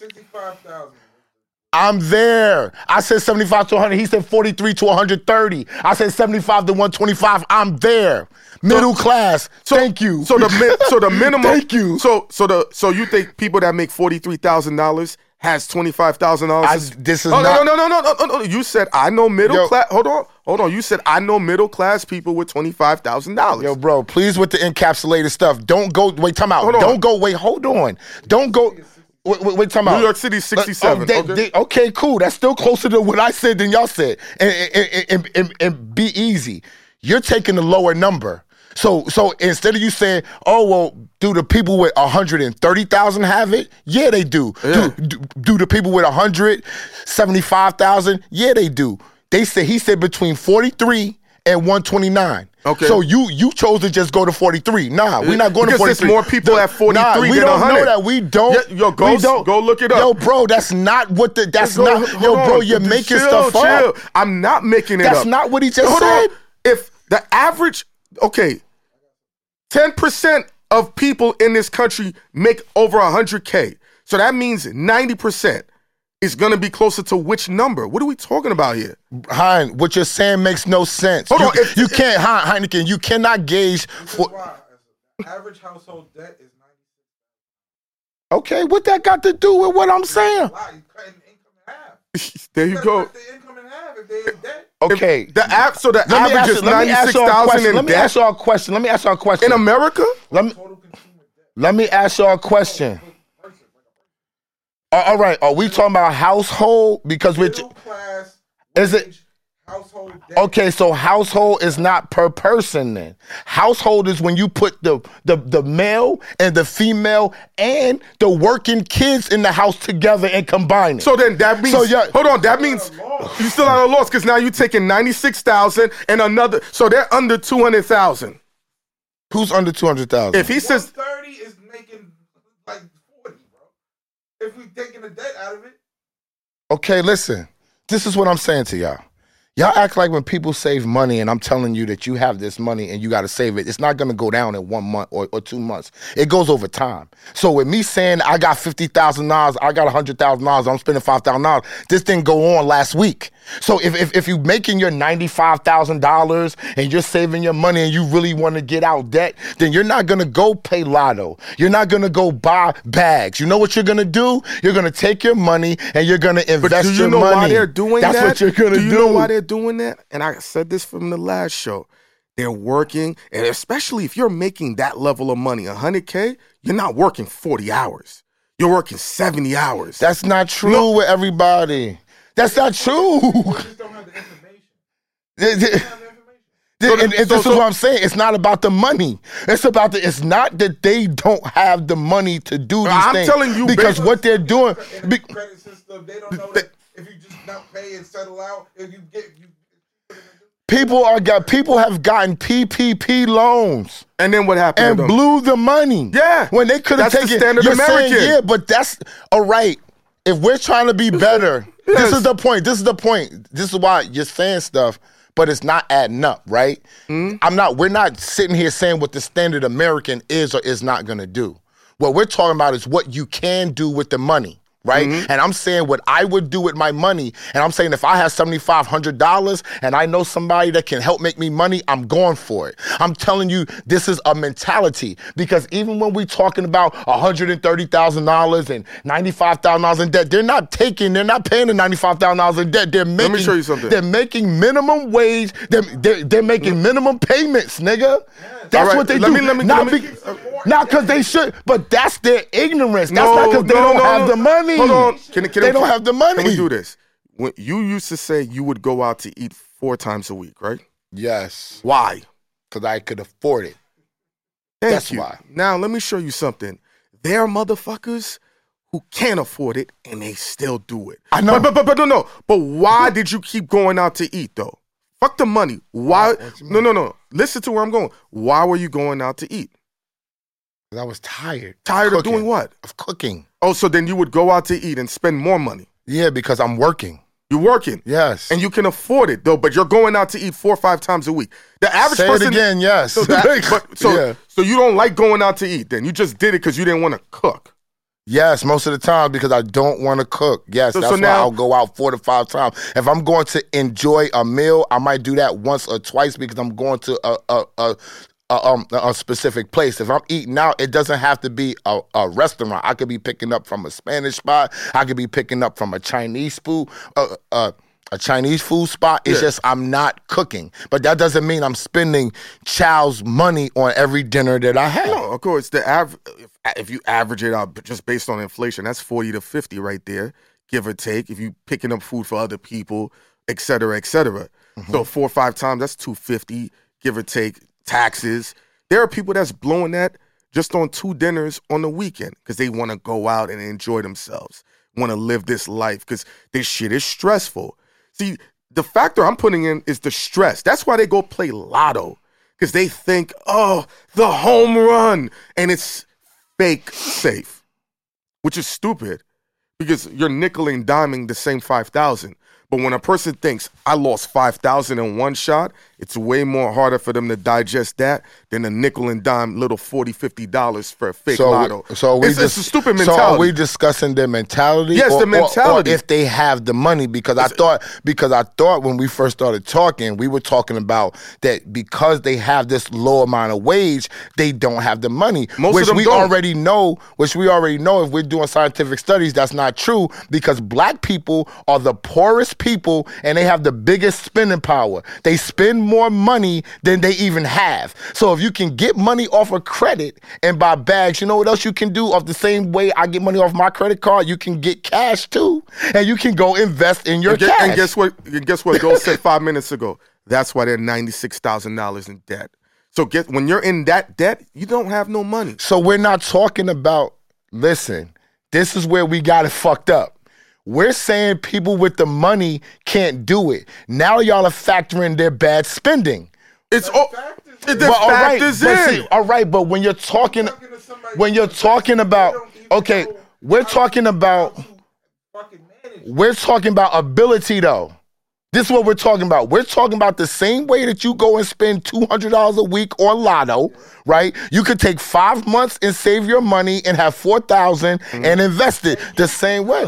Speaker 2: I'm there. I said 75 to 100. He said 43 to 130. I said 75 to 125. I'm there. Middle class. So, Thank you.
Speaker 3: So the so the [laughs] minimum.
Speaker 2: Thank you.
Speaker 3: So so the so you think people that make forty three thousand dollars has twenty five thousand dollars?
Speaker 2: this is
Speaker 3: Oh,
Speaker 2: not.
Speaker 3: no, no, no, no, no, no, no. You said I know middle
Speaker 2: Yo.
Speaker 3: class. Hold on, hold on. You said I know middle class people with twenty five thousand dollars.
Speaker 2: Yo, bro, please with the encapsulated stuff. Don't go. Wait, time out. Don't go. Wait, hold on. Don't go. Wait, wait, wait time out.
Speaker 3: New York City,
Speaker 2: Uh,
Speaker 3: 67.
Speaker 2: oh, they-
Speaker 3: okay.
Speaker 2: they- okay, cool. That's still closer to what I said than y'all said. And, and, and, and, and be easy. You're taking the lower number. So so instead of you saying, oh well, do the people with 130,000 have it? Yeah, they do.
Speaker 3: Yeah.
Speaker 2: Do, do do the people with 175,000? Yeah, they do. They said he said between 43 and 129.
Speaker 3: Okay.
Speaker 2: So you you chose to just go to 43. Nah, we're not going
Speaker 3: Because
Speaker 2: to
Speaker 3: there's
Speaker 2: 43.
Speaker 3: more people
Speaker 2: The-
Speaker 3: at 43
Speaker 2: nah, we don't
Speaker 3: 100.
Speaker 2: know that. We don't.
Speaker 3: Yo,
Speaker 2: we
Speaker 3: go-
Speaker 2: don't.
Speaker 3: go look it up.
Speaker 2: Yo, bro, that's not what the. That's
Speaker 3: Go-
Speaker 2: not. Yo, bro,
Speaker 3: on.
Speaker 2: you're making
Speaker 3: Chill,
Speaker 2: stuff
Speaker 3: chill.
Speaker 2: up.
Speaker 3: I'm not making it
Speaker 2: That's
Speaker 3: up.
Speaker 2: not what he just
Speaker 3: Hold
Speaker 2: said.
Speaker 3: on. If the average, okay, 10% of people in this country make over 100K. So that means 90% is going to be closer to which number? What are we talking about here?
Speaker 2: Hein, what you're saying makes no sense.
Speaker 3: Hold
Speaker 2: you,
Speaker 3: on, if-
Speaker 2: you can't, Hein, Heineken. You cannot gauge. For,
Speaker 1: why. Average household debt is 90.
Speaker 2: okay, what that got to do with what I'm saying?
Speaker 1: Wow, you cutting income in half. [laughs]
Speaker 3: there you
Speaker 1: gotta
Speaker 3: go.
Speaker 1: cut the income in half if they in debt.
Speaker 2: Okay.
Speaker 3: The app, so the
Speaker 2: let me
Speaker 3: average
Speaker 2: ask,
Speaker 3: is
Speaker 2: you- let me ask y'all a
Speaker 3: 96,000
Speaker 2: question.
Speaker 3: in
Speaker 2: Let me ask y'all a question. Let me ask y'all a question.
Speaker 3: in America?
Speaker 2: let me
Speaker 1: Total consumer debt.
Speaker 2: let me ask y'all a question. Uh, all right, are we talking about household? Because we're Is it-
Speaker 1: wage household debt.
Speaker 2: Okay, so household is not per person then. Household is when you put the the the male and the female and the working kids in the house together and combine it.
Speaker 3: So then that means
Speaker 2: So, yeah-
Speaker 3: hold on, that means you still out of loss because now you're taking ninety six thousand and another so they're under two hundred thousand.
Speaker 2: Who's under two hundred thousand?
Speaker 3: If he says
Speaker 1: thirty is making like 40, bro. If we taking the debt out of it,
Speaker 2: Okay, listen. This is what I'm saying to y'all. Y'all act like when people save money and I'm telling you that you have this money and you got to save it, it's not going to go down in one month or, or two months. It goes over time. So with me saying I got $50,000, I got $100,000, I'm spending $5,000, this didn't go on last week. So if, if, if you're making your $95,000 and you're saving your money and you really want to get out debt, then you're not going to go pay lotto. You're not going to go buy bags. You know what you're going to do? You're going to take your money and you're going to invest But
Speaker 3: do you
Speaker 2: your
Speaker 3: know
Speaker 2: money.
Speaker 3: why they're doing
Speaker 2: That's
Speaker 3: that?
Speaker 2: what you're gonna
Speaker 3: do. You
Speaker 2: do.
Speaker 3: know why they're doing that? And I said this from the last show. They're working, and especially if you're making that level of money, 100K, you're not working 40 hours. You're working 70 hours.
Speaker 2: That's not true with everybody. That's not true.
Speaker 1: we just don't have the information. [laughs] We don't have information.
Speaker 2: and, and
Speaker 3: so-
Speaker 2: this is
Speaker 3: so-
Speaker 2: what I'm saying. It's not about the money. It's about the. It's not that they don't have the money to do these
Speaker 3: I'm
Speaker 2: things.
Speaker 3: telling you,
Speaker 2: because what they're doing.
Speaker 1: In
Speaker 2: be-
Speaker 1: credit system, they don't know that if you just not pay and settle out, if you get you.
Speaker 2: people are got. People have gotten PPP loans.
Speaker 3: and then what happened?
Speaker 2: and blew the money.
Speaker 3: Yeah.
Speaker 2: when they could have
Speaker 3: That's the
Speaker 2: taken.
Speaker 3: standard
Speaker 2: you're saying,
Speaker 3: American.
Speaker 2: yeah, but that's all right. If we're trying to be better, this is the point. This is the point. This is why you're saying stuff, but it's not adding up, right?
Speaker 3: Hmm?
Speaker 2: I'm not. We're not sitting here saying what the standard American is or is not going to do. What we're talking about is what you can do with the money. Right,
Speaker 3: Mm-hmm.
Speaker 2: and I'm saying what I would do with my money, and I'm saying if I have seventy five hundred dollars and I know somebody that can help make me money, I'm going for it. I'm telling you, this is a mentality because even when we're talking about hundred and thirty thousand dollars and ninety five thousand dollars in debt, they're not taking, they're not paying the ninety five thousand dollars in debt. They're making.
Speaker 3: me show you something.
Speaker 2: They're making minimum wage. They're they're, they're making minimum payments, nigga. That's
Speaker 3: right,
Speaker 2: what they
Speaker 3: let
Speaker 2: do.
Speaker 3: me- let me-
Speaker 2: not
Speaker 3: let me-
Speaker 2: not because they should, but that's their ignorance. That's
Speaker 3: No,
Speaker 2: not because they
Speaker 3: no,
Speaker 2: don't
Speaker 3: no,
Speaker 2: have the money.
Speaker 3: Hold on. Can, can,
Speaker 2: they don't have the money.
Speaker 3: Can we do this? When you used to say you would go out to eat four times a week, right?
Speaker 2: Yes,
Speaker 3: Why?
Speaker 2: because I could afford it.
Speaker 3: Thank
Speaker 2: That's
Speaker 3: you.
Speaker 2: why.
Speaker 3: Now let me show you something. There are motherfuckers who can't afford it and they still do it.
Speaker 2: I know.
Speaker 3: But but but, but no no. But why did you keep going out to eat though? Fuck the money. Why? No no no. Listen to where I'm going. Why were you going out to eat?
Speaker 2: I was tired.
Speaker 3: Tired of
Speaker 2: Cooking.
Speaker 3: doing what?
Speaker 2: Of cooking.
Speaker 3: Oh, so then you would go out to eat and spend more money.
Speaker 2: Yeah, because I'm working.
Speaker 3: You're working.
Speaker 2: Yes.
Speaker 3: And you can afford it though, but you're going out to eat four or five times a week. The average
Speaker 2: Say
Speaker 3: person
Speaker 2: it again. Yes.
Speaker 3: So, that, [laughs] but, so,
Speaker 2: yeah.
Speaker 3: so you don't like going out to eat then? You just did it because you didn't want to cook.
Speaker 2: Yes, most of the time because I don't want to cook. Yes,
Speaker 3: So-
Speaker 2: that's
Speaker 3: so
Speaker 2: why I'll go out four to five times. If I'm going to enjoy a meal, I might do that once or twice because I'm going to a a a, a, um, a specific place. If I'm eating out, it doesn't have to be a, a restaurant. I could be picking up from a Spanish spot. I could be picking up from a Chinese food. Uh, uh, a Chinese food spot. It's
Speaker 3: Yeah.
Speaker 2: just I'm not cooking, but that doesn't mean I'm spending child's money on every dinner that I have.
Speaker 3: No, of course. The av- if, if you average it out just based on inflation, that's forty to fifty right there, give or take. If you picking up food for other people, et cetera, et cetera. So four or five times, that's two fifty, give or take. Taxes. There are people that's blowing that just on two dinners on the weekend because they want to go out and enjoy themselves, want to live this life because this shit is stressful. See, the factor I'm putting in is the stress. That's why they go play lotto because they think, oh, the home run, and it's fake safe, which is stupid because you're nickel and diming the same 5,000. But when a person thinks, I lost 5,000 in one shot, it's way more harder for them to digest that than a nickel and dime little 40 $50 for a fake
Speaker 2: So,
Speaker 3: lotto.
Speaker 2: so we
Speaker 3: it's,
Speaker 2: just,
Speaker 3: it's a stupid
Speaker 2: So
Speaker 3: mentality.
Speaker 2: are we discussing their mentality?
Speaker 3: Yes,
Speaker 2: or,
Speaker 3: the
Speaker 2: or- or
Speaker 3: mentality.
Speaker 2: if they have the money, because I thought because I thought when we first started talking, we were talking about that because they have this low amount of wage, they don't have the money.
Speaker 3: Most of
Speaker 2: which we
Speaker 3: don't.
Speaker 2: already know. Which we already know. If we're doing scientific studies, that's not true because black people are the poorest people and they have the biggest spending power. They spend more money than they even have. So if you can get money off of credit and buy bags, you know what else you can do? Off the same way I get money off my credit card, you can get cash too. and you can go invest in your
Speaker 3: And, gue-
Speaker 2: cash.
Speaker 3: and guess what? Guess what? Gold said five minutes ago. That's why they're ninety six thousand dollars in debt. So get when you're in that debt, you don't have no money.
Speaker 2: So we're not talking about, listen, this is where we got it fucked up. We're saying people with the money can't do it. Now y'all are factoring their bad spending.
Speaker 3: It's all the
Speaker 1: in.
Speaker 2: But all right,
Speaker 3: factors
Speaker 2: but
Speaker 3: in.
Speaker 2: see, all right, but when you're talking,
Speaker 1: Talking
Speaker 2: when you're talking about, okay, we're talking about,
Speaker 1: to fucking manage.
Speaker 2: we're talking about ability though. This is what we're talking about. We're talking about the same way that you go and spend two hundred dollars a week on Lotto, right? You could take five months and save your money and have four
Speaker 3: Mm-hmm.
Speaker 2: and invest it the same way.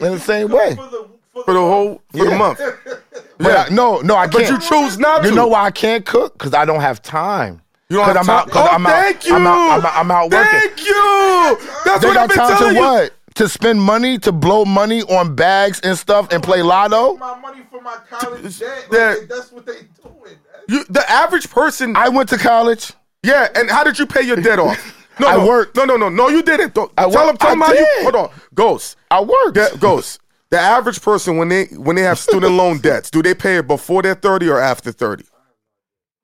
Speaker 2: In the same way.
Speaker 1: For the, for
Speaker 3: for the whole for the month.
Speaker 2: But I, no, no, I
Speaker 3: But
Speaker 2: can't.
Speaker 3: But you choose not to.
Speaker 2: You know why I can't cook? Because I don't have time.
Speaker 3: You don't
Speaker 2: 'Cause
Speaker 3: have
Speaker 2: I'm out.
Speaker 3: time.
Speaker 2: Cause
Speaker 3: oh,
Speaker 2: I'm out.
Speaker 3: thank you.
Speaker 2: I'm out. I'm out, I'm out working.
Speaker 3: Thank you. That's
Speaker 2: They
Speaker 3: what I've
Speaker 2: got
Speaker 3: been
Speaker 2: time
Speaker 3: telling
Speaker 2: to
Speaker 3: you.
Speaker 2: what? To spend money to blow money on bags and stuff and play lotto.
Speaker 1: My money for my college debt. Like, that's what they doing.
Speaker 3: You, the average person.
Speaker 2: I went to college.
Speaker 3: yeah, and how did you pay your debt off? No,
Speaker 2: I
Speaker 3: no,
Speaker 2: worked.
Speaker 3: No, no, no, no. You didn't. Don't,
Speaker 2: I
Speaker 3: tell
Speaker 2: worked.
Speaker 3: him. Tell
Speaker 2: I
Speaker 3: him how you.
Speaker 2: did.
Speaker 3: Hold on, Ghost.
Speaker 2: I worked.
Speaker 3: The, Ghost. The average person when they when they have student loan [laughs] debts, do they pay it before they're thirty or after thirty?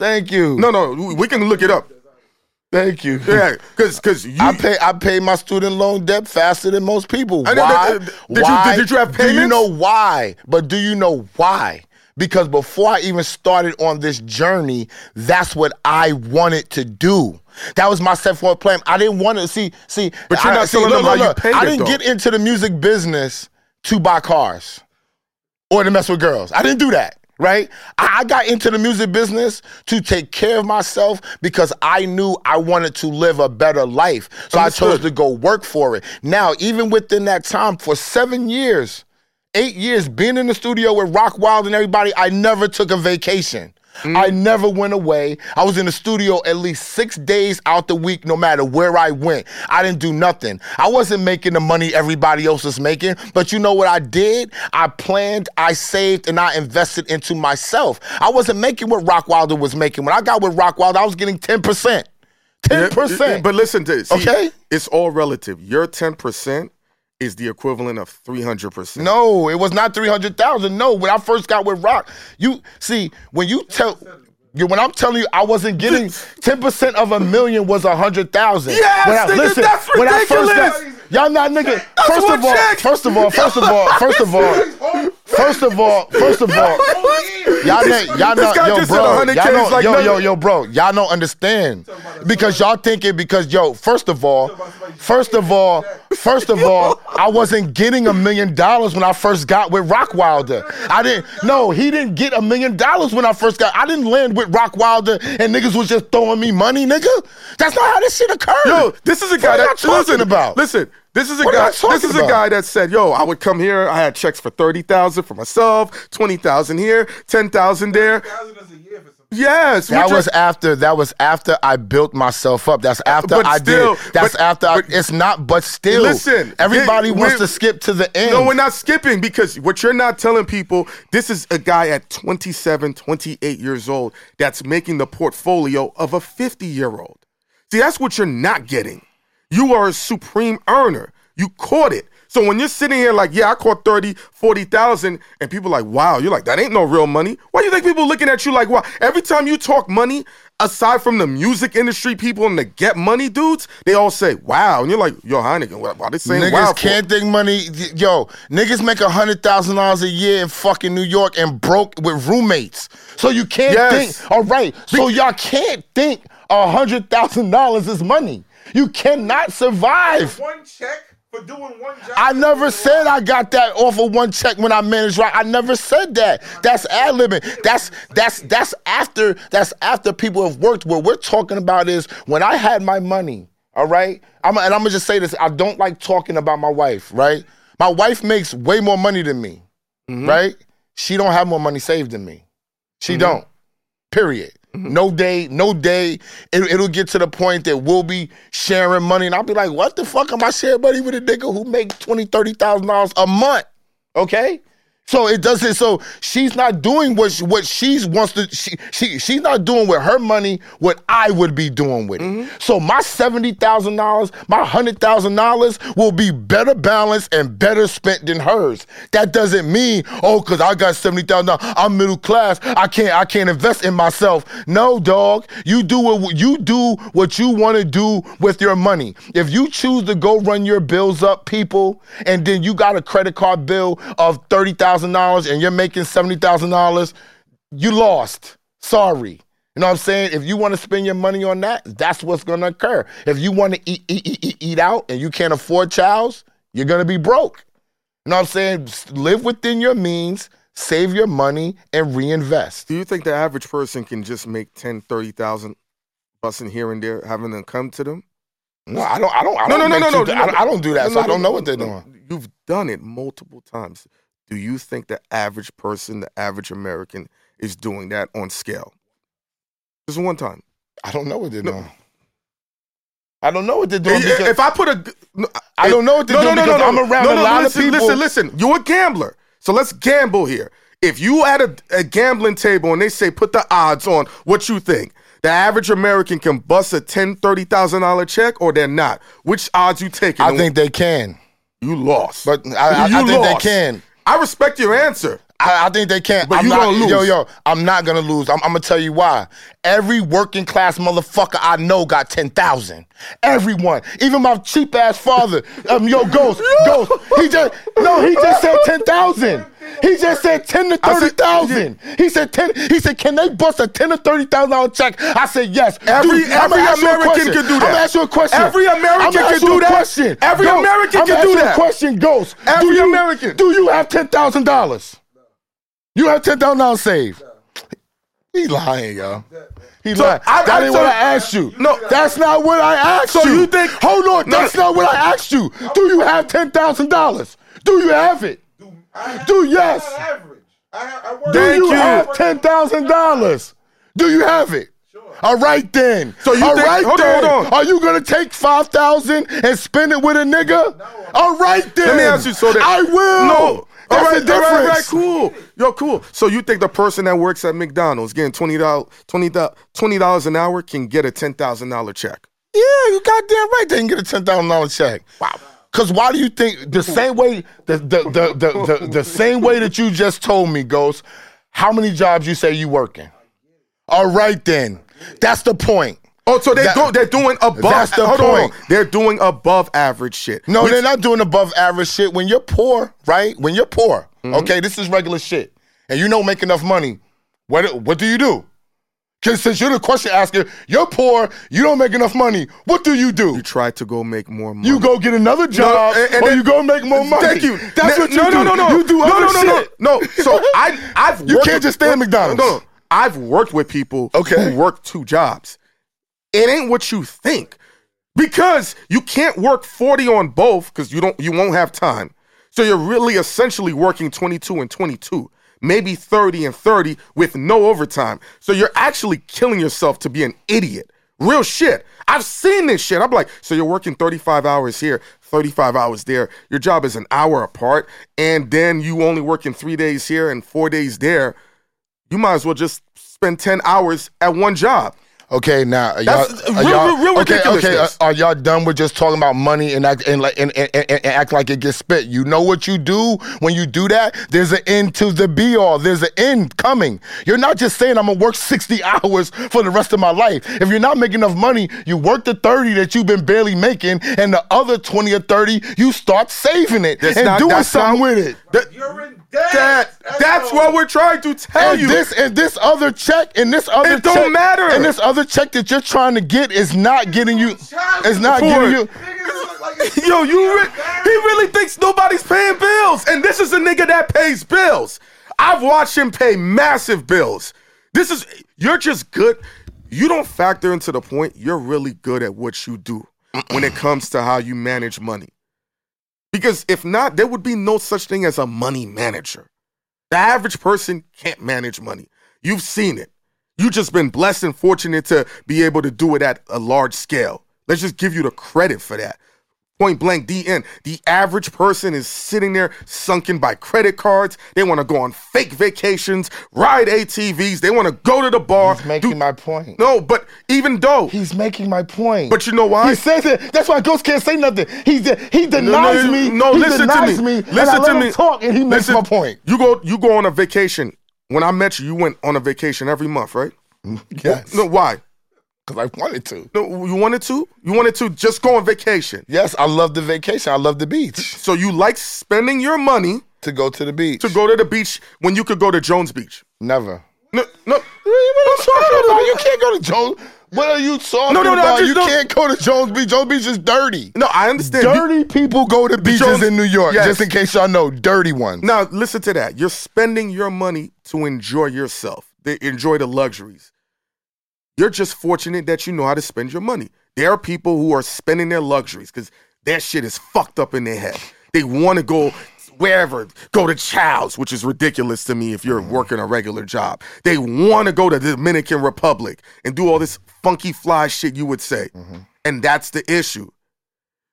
Speaker 2: Thank you.
Speaker 3: No, no. we- can look it up.
Speaker 2: Thank you.
Speaker 3: Yeah, because because [laughs] you.
Speaker 2: I pay I pay my student loan debt faster than most people.
Speaker 3: Know
Speaker 2: Why?
Speaker 3: that- did you-
Speaker 2: why?
Speaker 3: did you have
Speaker 2: Do you know why? But do you know why? Because before I even started on this journey, that's what I wanted to do. That was my set forward plan. I didn't want to see see.
Speaker 3: But you're
Speaker 2: I,
Speaker 3: not
Speaker 2: see,
Speaker 3: telling
Speaker 2: look,
Speaker 3: them how
Speaker 2: look,
Speaker 3: you paid
Speaker 2: I didn't
Speaker 3: though.
Speaker 2: get into the music business to buy cars or to mess with girls. I didn't do that. Right? I I got into the music business to take care of myself because I knew I wanted to live a better life. So I chose to go work for it. Now, even within that time, for seven years, eight years, being in the studio with Rock Wild and everybody, I never took a vacation. Mm. I never went away. I was in the studio at least six days out the week, no matter where I went. I didn't do nothing. I wasn't making the money everybody else was making, but you know what I did? I planned, I saved, and I invested into myself. I wasn't making what Rockwilder was making. When I got with Rockwilder, I was getting 10%. 10%.
Speaker 3: But listen to see,
Speaker 2: Okay.
Speaker 3: It's all relative. Your ten percent is the equivalent of three hundred percent.
Speaker 2: No, it was not 300,000. No, when I first got with Rock, you see, when you tell when I'm telling you I wasn't getting 10% of a million was a hundred thousand.
Speaker 3: Yes,
Speaker 2: when I,
Speaker 3: nigga,
Speaker 2: listen,
Speaker 3: that's
Speaker 2: when I first got,
Speaker 3: ridiculous.
Speaker 2: y'all not nigga. First of all, first of all, first of all, first of all, first of all, first of all, y'all know, y'all know,
Speaker 3: This guy
Speaker 2: yo, bro, y'all know,
Speaker 3: like
Speaker 2: yo, yo, yo, bro, y'all don't understand because y'all thinking because yo, first of all, first of all, first of all, I wasn't getting a million dollars when I first got with Rockwilder. I didn't. No, he didn't get a million dollars when I first got. I didn't land with Rockwilder, and niggas was just throwing me money, nigga. That's not how this shit occurred.
Speaker 3: Yo, this is a guy
Speaker 2: what
Speaker 3: that
Speaker 2: talking
Speaker 3: listen,
Speaker 2: about.
Speaker 3: Listen, this is a
Speaker 2: what
Speaker 3: guy. This is
Speaker 2: about?
Speaker 3: a guy that said, "Yo, I would come here. I had checks for thirty thousand for myself, twenty thousand here, ten thousand there." Yes,
Speaker 2: That was after. That was after I built myself up. That's uh, after
Speaker 3: But
Speaker 2: I
Speaker 3: still,
Speaker 2: did. That's
Speaker 3: but-
Speaker 2: after. I,
Speaker 3: but-
Speaker 2: it's not. But still,
Speaker 3: Listen,
Speaker 2: everybody
Speaker 3: we-
Speaker 2: wants to skip to the end.
Speaker 3: No, we're not skipping because what you're not telling people, this is a guy at 27, 28 years old that's making the portfolio of a 50 year old. See, that's what you're not getting. You are a supreme earner. You caught it. So when you're sitting here like, yeah, I caught 30, 40,000, and people like, wow, you're like, that ain't no real money. Why do you think people looking at you like, wow? Every time you talk money, aside from the music industry people and the get money dudes, they all say, wow. And you're like, yo, Heineken, what, why they saying
Speaker 2: Niggas
Speaker 3: wow? for?
Speaker 2: can't think money. Yo, niggas make a hundred thousand dollars a year in fucking New York and broke with roommates. So you can't
Speaker 3: Yes.
Speaker 2: think. All right. So y'all can't think a hundred thousand dollars is money. You cannot survive.
Speaker 1: One check for doing one job.
Speaker 2: I never said I got that off of one check when I managed right. I never said that. That's ad libbing. That's that's that's after that's after people have worked. What we're talking about is when I had my money. All right, I'm, and I'm gonna just say this. I don't like talking about my wife. Right, my wife makes way more money than me. Mm-hmm. Right, she don't have more money saved than me. She mm-hmm. don't. Period. Mm-hmm. No day, no day. It, it'll get to the point that we'll be sharing money, and I'll be like, "What the fuck am I sharing money with a nigga who make twenty, thirty thousand dollars a month?" Okay, So it doesn't. So she's not doing what she, what she wants to. She, she she's not doing with her money what I would be doing with it. Mm-hmm. So my seventy thousand dollars, my hundred thousand dollars will be better balanced and better spent than hers. That doesn't mean oh, cause I got seventy thousand dollars, I'm middle class. I can't I can't invest in myself. No, dog. You do what you do what you want to do with your money. If you choose to go run your bills up, people, and then you got a credit card bill of thirty thousand dollars and you're making seventy thousand dollars, you lost. Sorry. You know what I'm saying? If you want to spend your money on that, that's what's going to occur. If you want to eat, eat, eat, eat, eat out and you can't afford chows, you're going to be broke. You know what I'm saying? S- Live within your means, save your money, and reinvest.
Speaker 3: Do you think the average person can just make 10, 30,000 busting here and there, having them come to them?
Speaker 2: No, I don't. I don't. I
Speaker 3: No,
Speaker 2: don't
Speaker 3: no, no, no,
Speaker 2: two-
Speaker 3: no,
Speaker 2: I, don't- don't that,
Speaker 3: No,
Speaker 2: so
Speaker 3: no,
Speaker 2: I don't
Speaker 3: no,
Speaker 2: know what they're
Speaker 3: no,
Speaker 2: doing.
Speaker 3: You've done it multiple times. Do you think the average person, the average American, is doing that on scale? Just one time.
Speaker 2: I don't know what they're
Speaker 3: No.
Speaker 2: doing. I don't know what they're doing
Speaker 3: If if I put a, no,
Speaker 2: I don't know what they're doing because I'm around a lot
Speaker 3: listen,
Speaker 2: of people.
Speaker 3: Listen, listen. You're a gambler, so let's gamble here. If you at a, a gambling table and they say put the odds on, what you think? The average American can bust a ten, thirty thousand dollar check, or they're not. Which odds you taking?
Speaker 2: I think they can,
Speaker 3: you lost.
Speaker 2: but I, I,
Speaker 3: You
Speaker 2: I think they can.
Speaker 3: I respect your answer.
Speaker 2: I, I think they can.
Speaker 3: But
Speaker 2: I'm
Speaker 3: you
Speaker 2: not,
Speaker 3: gonna lose.
Speaker 2: Yo, yo, I'm not gonna lose. I'm, I'm gonna tell you why. Every working class motherfucker I know got ten thousand. Everyone, even my cheap ass father. Um, yo, Ghost, [laughs] Ghost. He just no, he just said ten thousand. He just said ten to thirty thousand. He said ten. He said, can they bust a ten to thirty thousand dollar check? I said yes.
Speaker 3: Every-
Speaker 2: Dude,
Speaker 3: every
Speaker 2: ask you a
Speaker 3: American can do that.
Speaker 2: I'm ask you a question.
Speaker 3: Every American can do that.
Speaker 2: Question.
Speaker 3: Every American can do that.
Speaker 2: Question, Ghost.
Speaker 3: Every
Speaker 2: do you,
Speaker 3: American.
Speaker 2: Do you have ten thousand dollars? You have ten thousand dollars saved. He lying, yo. He lying.
Speaker 3: I-
Speaker 2: that
Speaker 3: I-
Speaker 2: ain't
Speaker 3: so-
Speaker 2: what I asked you.
Speaker 3: No.
Speaker 2: that's not what I asked
Speaker 3: So
Speaker 2: you.
Speaker 3: you think-
Speaker 2: Hold on,
Speaker 3: No.
Speaker 2: that's not what I asked you. Do you have ten thousand dollars? Do you have it?
Speaker 1: Do, I have,
Speaker 2: Do yes.
Speaker 1: I have average. I, I work
Speaker 2: Do you,
Speaker 3: you.
Speaker 2: have ten thousand dollars? Do you have it? All right then.
Speaker 3: So you
Speaker 2: All
Speaker 3: think-
Speaker 2: right
Speaker 3: hold on, hold on.
Speaker 2: Are you gonna take five thousand and spend it with a nigga? All right then.
Speaker 3: Let me ask you. So that
Speaker 2: I will.
Speaker 3: No.
Speaker 2: That's
Speaker 3: all right,
Speaker 2: the
Speaker 3: all right, all right,
Speaker 2: difference.
Speaker 3: cool. Yo, cool. So you think the person that works at McDonald's getting twenty dollars, twenty dollars an hour can get a ten thousand dollar check?
Speaker 2: Yeah, you goddamn right. They can get a ten thousand dollar check. Wow. Cause why do you think the same way the the, the the the the same way that you just told me goes? How many jobs you say you working? All right then. That's the point.
Speaker 3: Oh, so they
Speaker 2: That-
Speaker 3: go, they're doing above.
Speaker 2: That's the
Speaker 3: hold on, on. They're doing above average shit.
Speaker 2: No,
Speaker 3: Which-
Speaker 2: they're not doing above average shit. When you're poor, right? When you're poor,
Speaker 3: Mm-hmm.
Speaker 2: okay, this is regular shit, and you don't make enough money. What what do you do? Cause since you're the question asker, you're poor, you don't make enough money. What do you do?
Speaker 3: You try to go make more money.
Speaker 2: You go get another job,
Speaker 3: and- and
Speaker 2: or
Speaker 3: then-
Speaker 2: you go make more money.
Speaker 3: Thank you.
Speaker 2: That's
Speaker 3: No,
Speaker 2: what you
Speaker 3: no,
Speaker 2: do.
Speaker 3: No, no, no,
Speaker 2: You do
Speaker 3: no,
Speaker 2: other
Speaker 3: no, no, no,
Speaker 2: shit.
Speaker 3: no. So [laughs] I, I've
Speaker 2: You can't
Speaker 3: with-
Speaker 2: just stay at McDonald's.
Speaker 3: No, no, I've worked with people
Speaker 2: Okay.
Speaker 3: who work two jobs. It ain't what you think because you can't work forty on both because you don't, you won't have time. So you're really essentially working twenty two and twenty two. Maybe 30 and 30 with no overtime. So you're actually killing yourself to be an idiot. Real shit. I've seen this shit. I'm like, so you're working 35 hours here, 35 hours there. Your job is an hour apart, and then you only working three days here and four days there. You might as well just spend 10 hours at one job.
Speaker 2: Okay, now are y'all,
Speaker 3: That's
Speaker 2: are
Speaker 3: real- uh,
Speaker 2: y'all
Speaker 3: real- real
Speaker 2: okay? Okay, are,
Speaker 3: uh,
Speaker 2: are y'all done with just talking about money and act and like and, and, and, and act like it gets spit? You know what you do when you do that? There's an end to the be all. There's an end coming. You're not just saying I'm gonna work 60 [laughs] hours for the rest of my life. If you're not making enough money, you work the 30 that you've been barely making, and the other 20 or 30 you start saving it
Speaker 3: That's
Speaker 2: and
Speaker 3: not-
Speaker 2: doing
Speaker 3: that's
Speaker 2: something
Speaker 3: not-
Speaker 2: with it.
Speaker 3: That,
Speaker 1: You're in debt.
Speaker 3: that, that's
Speaker 1: all.
Speaker 3: what we're trying to tell
Speaker 2: And
Speaker 3: you.
Speaker 2: this and this other check and this other
Speaker 3: It don't matter.
Speaker 2: And this other check that you're trying to get is not getting you. It's not getting you.
Speaker 1: Niggas look like it's-
Speaker 3: Yo, you re- he really thinks nobody's paying bills, and this is a nigga that pays bills. I've watched him pay massive bills. This is you're just good. You don't factor into the point you're really good at what you do when it comes to how you manage money. Because if not, there would be no such thing as a money manager. The average person can't manage money. You've seen it. You've just been blessed and fortunate to be able to do it at a large scale. Let's just give you the credit for that. Point blank, DN. The average person is sitting there sunken by credit cards. They want to go on fake vacations, ride ATVs. They want to go to the bar.
Speaker 2: He's making
Speaker 3: do-
Speaker 2: my point.
Speaker 3: no, but even though,
Speaker 2: He's making my point.
Speaker 3: but you know why?
Speaker 2: He says it. That's why Ghost can't say nothing. He de- he denies
Speaker 3: no,
Speaker 2: me.
Speaker 3: no,
Speaker 2: he
Speaker 3: listen to
Speaker 2: denies
Speaker 3: me.
Speaker 2: me. and
Speaker 3: Listen to me.
Speaker 2: Talk, and he makes
Speaker 3: Listen,
Speaker 2: my point.
Speaker 3: You go, you go on a vacation. When I met you, you went on a vacation every month, right? [laughs]
Speaker 2: Yes,
Speaker 3: No, why?
Speaker 2: because I wanted to.
Speaker 3: No, you wanted to. You wanted to just go on vacation.
Speaker 2: Yes, I love the vacation. I love the beach. [laughs]
Speaker 3: So you like spending your money
Speaker 2: To go to the beach.
Speaker 3: to go to the beach when you could go to Jones Beach.
Speaker 2: Never.
Speaker 3: No, no.
Speaker 2: What are you talking about? You can't go to Jones. What are you talking
Speaker 3: No, no, no,
Speaker 2: about?
Speaker 3: just
Speaker 2: You
Speaker 3: don't-
Speaker 2: can't go to Jones Beach. Jones Beach is dirty.
Speaker 3: No, I understand.
Speaker 2: Dirty people go to beaches
Speaker 3: Jones-
Speaker 2: in New York.
Speaker 3: Yes.
Speaker 2: Just in case y'all know, dirty ones.
Speaker 3: Now listen to that. You're spending your money to enjoy yourself, to enjoy the luxuries. You're just fortunate that you know how to spend your money. There are people who are spending their luxuries because that shit is fucked up in their head. They want to go wherever, go to Chow's, which is ridiculous to me if you're mm. working a regular job. They want to go to the Dominican Republic and do all this funky fly shit you would say. Mm-hmm. And that's the issue.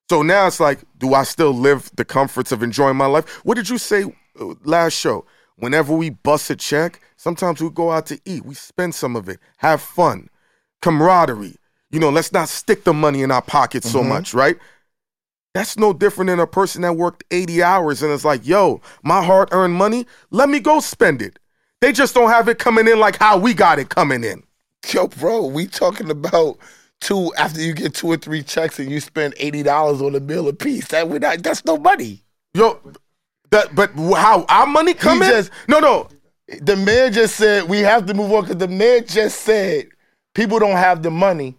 Speaker 3: So now it's like, do I still live the comforts of enjoying my life? What did you say uh, last show? Whenever we bust a check, sometimes we go out to eat. We spend some of it, have fun, camaraderie. You know, let's not stick the money in our pockets so mm-hmm. much, right? That's no different than a person that worked 80 hours and is like, yo, my hard earned money, let me go spend it. They just don't have it coming in like how we got it coming in.
Speaker 2: Yo, bro, we talking about two after you get two or three checks and you spend eighty dollars on a meal a piece. That we not that's no money.
Speaker 3: Yo, that, but how our money come in?
Speaker 2: just-
Speaker 3: no, no.
Speaker 2: The man just said we have to move on because the man just said people don't have the money.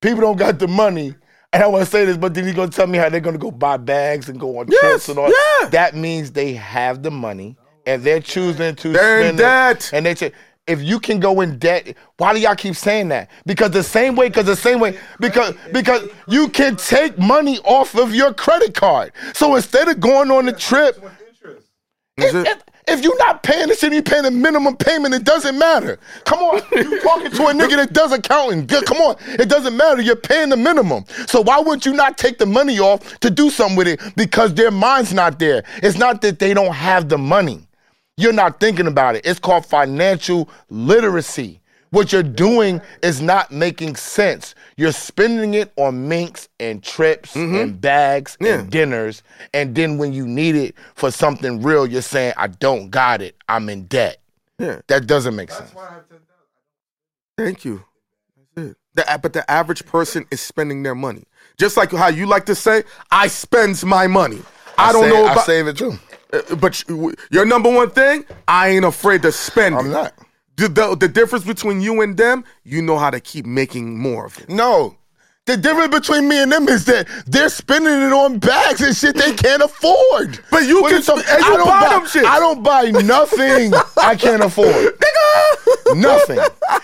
Speaker 2: People don't got the money. And I want to say this, but then he's gonna tell me how they're gonna go buy bags and go on
Speaker 3: Yes,
Speaker 2: trips and all.
Speaker 3: yeah.
Speaker 2: That means they have the money and they're choosing to
Speaker 3: They're in
Speaker 2: spend it.
Speaker 3: debt.
Speaker 2: And they say, if you can go in debt, why do y'all keep saying that? Because the same way, because the same way, because because you can take money off of your credit card. So instead of going on the trip,
Speaker 1: With interest.
Speaker 3: Is it-
Speaker 2: if- you're not paying the you paying a minimum payment, it doesn't matter. Come on, [laughs] you talking to a nigga that does accounting. Good, Come on, it doesn't matter. You're paying the minimum. So why wouldn't you not take the money off to do something with it? Because their mind's not there. It's not that they don't have the money. You're not thinking about it. It's called financial literacy. What you're doing is not making sense. You're spending it on minks and trips and bags
Speaker 3: Mm-hmm. Yeah.
Speaker 2: and dinners. And then when you need it for something real, you're saying, I don't got it. I'm in debt.
Speaker 3: Yeah.
Speaker 2: That doesn't make sense.
Speaker 1: That's why I have ten thousand.
Speaker 3: Thank you. That's it. The, but the average person is spending their money. Just like how you like to say, I spends my money. I, don't
Speaker 2: Sa-
Speaker 3: know
Speaker 2: I
Speaker 3: about,
Speaker 2: save it too.
Speaker 3: uh, but you- your number one thing, I ain't afraid to spend
Speaker 2: I'm
Speaker 3: it.
Speaker 2: not.
Speaker 3: The, the, the difference between you and them, you know how to keep making more of it.
Speaker 2: No. The difference between me and them is that they're spending it on bags and shit they can't afford.
Speaker 3: But you
Speaker 2: What
Speaker 3: can- and you
Speaker 2: I don't
Speaker 3: buy them shit.
Speaker 2: I don't buy nothing I can't afford. [laughs] Nothing.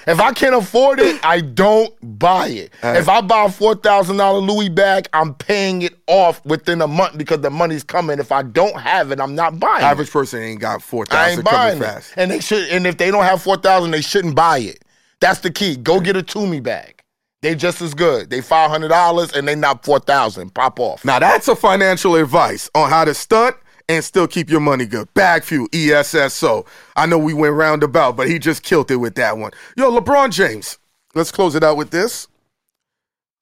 Speaker 2: If I can't afford it, I don't buy it. If I buy a four thousand dollar Louis bag, I'm paying it off within a month because the money's coming. If I don't have it, I'm not buying it.
Speaker 3: Average person ain't got four thousand.
Speaker 2: I
Speaker 3: ain't
Speaker 2: buying
Speaker 3: fast.
Speaker 2: it. And they should. And if they don't have four thousand, they shouldn't buy it. That's the key. Go get a Tumi bag. They just as good. They five hundred dollars and they not four thousand. Pop off.
Speaker 3: Now that's a financial advice on how to stunt and still keep your money good. Bag fuel, ESSO. I know we went roundabout, but he just killed it with that one. Yo, LeBron James. Let's close it out with this.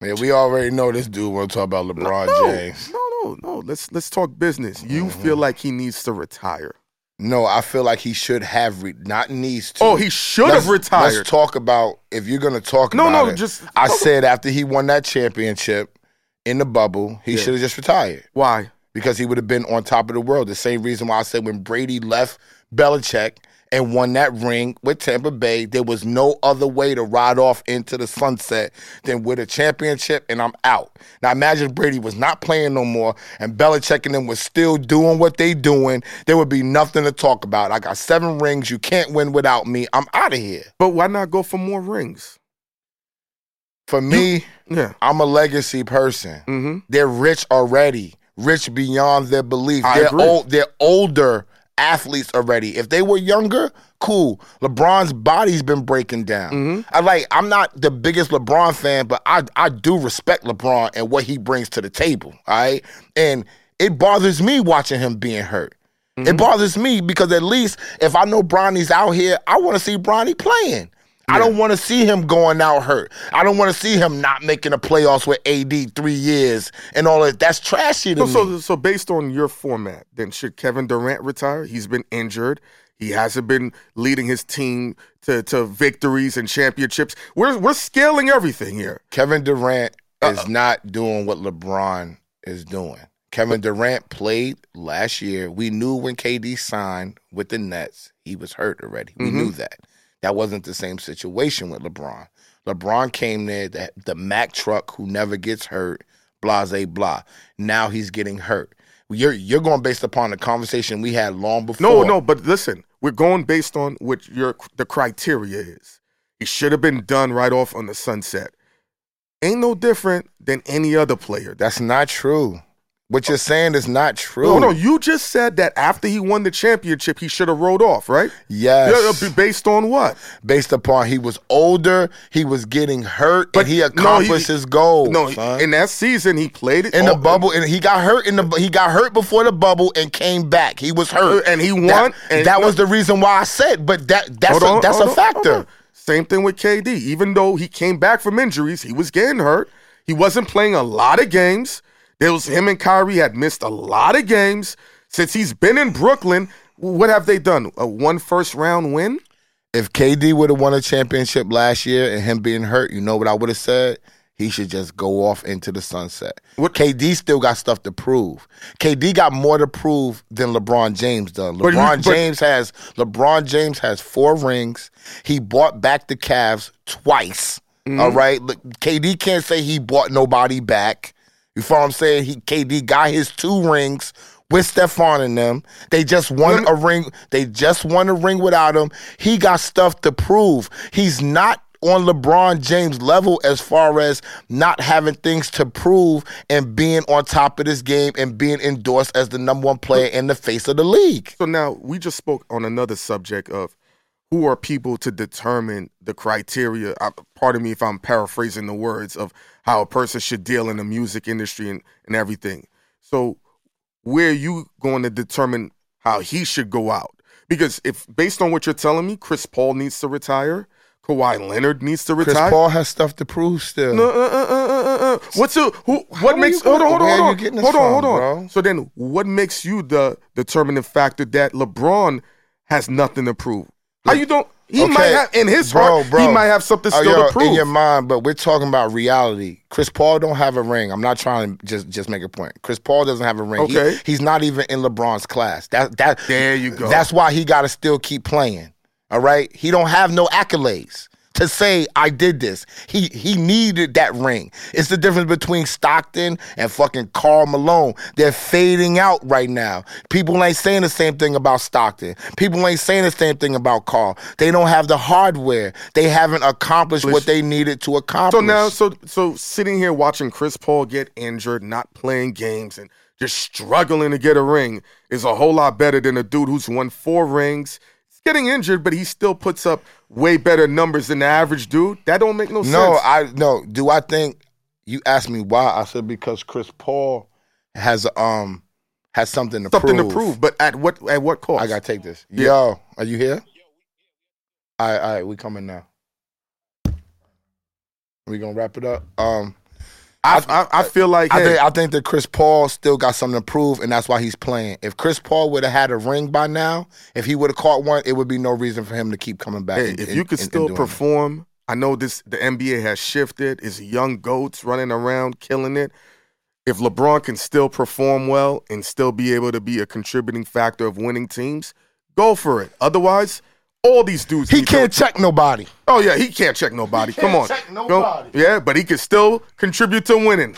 Speaker 2: Man, we already know this dude want to talk about LeBron
Speaker 3: no,
Speaker 2: James.
Speaker 3: no, no, no. Let's let's talk business. You
Speaker 2: Mm-hmm.
Speaker 3: feel like he needs to retire.
Speaker 2: No, I feel like he should have re- not needs to.
Speaker 3: Oh, he should have retired.
Speaker 2: Let's talk about if you're gonna talk
Speaker 3: No,
Speaker 2: about
Speaker 3: no,
Speaker 2: it.
Speaker 3: just-
Speaker 2: I said after he won that championship in the bubble, he
Speaker 3: Yeah.
Speaker 2: should have just retired.
Speaker 3: Why?
Speaker 2: because he would have been on top of the world. The same reason why I said when Brady left Belichick and won that ring with Tampa Bay, there was no other way to ride off into the sunset than with a championship and I'm out. Now imagine Brady was not playing no more and Belichick and them was still doing what they doing, there would be nothing to talk about. I got seven rings, you can't win without me. I'm out of here.
Speaker 3: But why not go for more rings?
Speaker 2: For me,
Speaker 3: Yeah.
Speaker 2: I'm a legacy person.
Speaker 3: Mm-hmm.
Speaker 2: They're rich already, rich beyond their belief.
Speaker 3: I
Speaker 2: they're
Speaker 3: agree.
Speaker 2: old. They're older athletes already. If they were younger, cool. LeBron's body's been breaking down.
Speaker 3: Mhm.
Speaker 2: I like. I'm not the biggest LeBron fan, but I I do respect LeBron and what he brings to the table. All right, and it bothers me watching him being hurt. It bothers me because at least if I know Bronny's out here, I want to see Bronny playing. I don't want to see him going out hurt. I don't want to see him not making the playoffs with AD three years and all that. That's trashy to
Speaker 3: So,
Speaker 2: me.
Speaker 3: so, so based on your format, then should Kevin Durant retire? He's been injured. He hasn't been leading his team to, to victories and championships. We're we're scaling everything here.
Speaker 2: Kevin Durant is not doing what LeBron is doing. Kevin Durant played last year. We knew when KD signed with the Nets, he was hurt already. We
Speaker 3: Mhm.
Speaker 2: knew that. That wasn't the same situation with LeBron. LeBron came there, the, the Mack truck who never gets hurt, blase blah. Now he's getting hurt. You're you're going based upon the conversation we had long before.
Speaker 3: No, no, but listen, we're going based on what your the criteria is. He should have been done right off on the sunset. Ain't no different than any other player.
Speaker 2: That's not true. What you're saying is not true.
Speaker 3: No, no, you just said that after he won the championship, he should have rolled off, right?
Speaker 2: Yes.
Speaker 3: Yeah, based on what?
Speaker 2: based upon he was older, he was getting hurt,
Speaker 3: But
Speaker 2: and he
Speaker 3: no,
Speaker 2: accomplished
Speaker 3: he-
Speaker 2: his goal.
Speaker 3: no,
Speaker 2: son.
Speaker 3: in that season he played it
Speaker 2: in the bubble, and he got hurt in the he got hurt before the bubble and came back. He was hurt,
Speaker 3: Uh, and he won,
Speaker 2: That,
Speaker 3: and-
Speaker 2: that was the reason why I said. But that that's
Speaker 3: Hold
Speaker 2: a, that's a
Speaker 3: on,
Speaker 2: factor.
Speaker 3: Same thing with KD. Even though he came back from injuries, he was getting hurt. He wasn't playing a lot of games. There was him and Kyrie had missed a lot of games since he's been in Brooklyn. What have they done? A one first round win?
Speaker 2: If KD would have won a championship last year and him being hurt, you know what I would have said? He should just go off into the sunset.
Speaker 3: What-
Speaker 2: KD still got stuff to prove. KD got more to prove than LeBron James does. LeBron
Speaker 3: but-
Speaker 2: James has LeBron James has four rings. He bought back the Cavs twice.
Speaker 3: Mm-hmm.
Speaker 2: all right. KD can't say he bought nobody back. You follow what I'm saying? He KD got his two rings with Stefan in them. They just won a ring. They just won a ring without him. He got stuff to prove. He's not on LeBron James level as far as not having things to prove and being on top of this game and being endorsed as the number one player in the face of the league.
Speaker 3: So now we just spoke on another subject of who are people to determine the criteria. I, pardon me if I'm paraphrasing the words of how a person should deal in the music industry and, and everything. So where are you going to determine how he should go out? Because if based on what you're telling me, Chris Paul needs to retire, Kawhi Leonard needs to
Speaker 2: Chris
Speaker 3: retire.
Speaker 2: Paul has stuff to prove still.
Speaker 3: No, uh, uh, uh, uh, uh, uh. What's the who? What
Speaker 2: are
Speaker 3: makes? Hold on, hold on, hold on, hold on, hold on. So then, what makes you the determining factor that LeBron has nothing to prove? How you don't? He
Speaker 2: Okay,
Speaker 3: might have in his
Speaker 2: bro,
Speaker 3: heart.
Speaker 2: bro.
Speaker 3: He might have something
Speaker 2: Oh,
Speaker 3: still
Speaker 2: yo,
Speaker 3: to prove.
Speaker 2: in your mind, but we're talking about reality. Chris Paul don't have a ring. I'm not trying to just just make a point. Chris Paul doesn't have a ring. He-
Speaker 3: Okay.
Speaker 2: he's not even in LeBron's class. That that
Speaker 3: There you go.
Speaker 2: That's why he got to still keep playing. All right, he don't have no accolades to say I did this. He he needed that ring. It's the difference between Stockton and fucking Karl Malone. They're fading out right now. People ain't saying the same thing about Stockton. People ain't saying the same thing about Karl. They don't have the hardware. They haven't accomplished what they needed to accomplish.
Speaker 3: So now, so so sitting here watching Chris Paul get injured, not playing games, and just struggling to get a ring is a whole lot better than a dude who's won four rings. He's getting injured, but he still puts up way better numbers than the average dude. That don't make no,
Speaker 2: No,
Speaker 3: sense.
Speaker 2: No, I no. Do I think you asked me why? I said because Chris Paul has um has something to prove.
Speaker 3: Something
Speaker 2: prove.
Speaker 3: to prove, but at what at what cost?
Speaker 2: I gotta take this.
Speaker 3: Yeah.
Speaker 2: Yo, are you here? All right, all right, we coming now. We gonna wrap it up. Um,
Speaker 3: I, I, I feel like
Speaker 2: I
Speaker 3: hey,
Speaker 2: think I think that Chris Paul still got something to prove, and that's why he's playing. If Chris Paul would have had a ring by now, if he would have caught one, it would be no reason for him to keep coming back.
Speaker 3: hey,
Speaker 2: and-
Speaker 3: if you could
Speaker 2: and- and
Speaker 3: still
Speaker 2: doing it.
Speaker 3: perform, I know this. The NBA has shifted. It's young goats running around killing it. If LeBron can still perform well and still be able to be a contributing factor of winning teams, go for it. Otherwise, all these dudes
Speaker 2: he can't check nobody.
Speaker 3: oh yeah, he can't check nobody. Come on,
Speaker 2: check nobody.
Speaker 3: yeah, but he can still contribute to winning.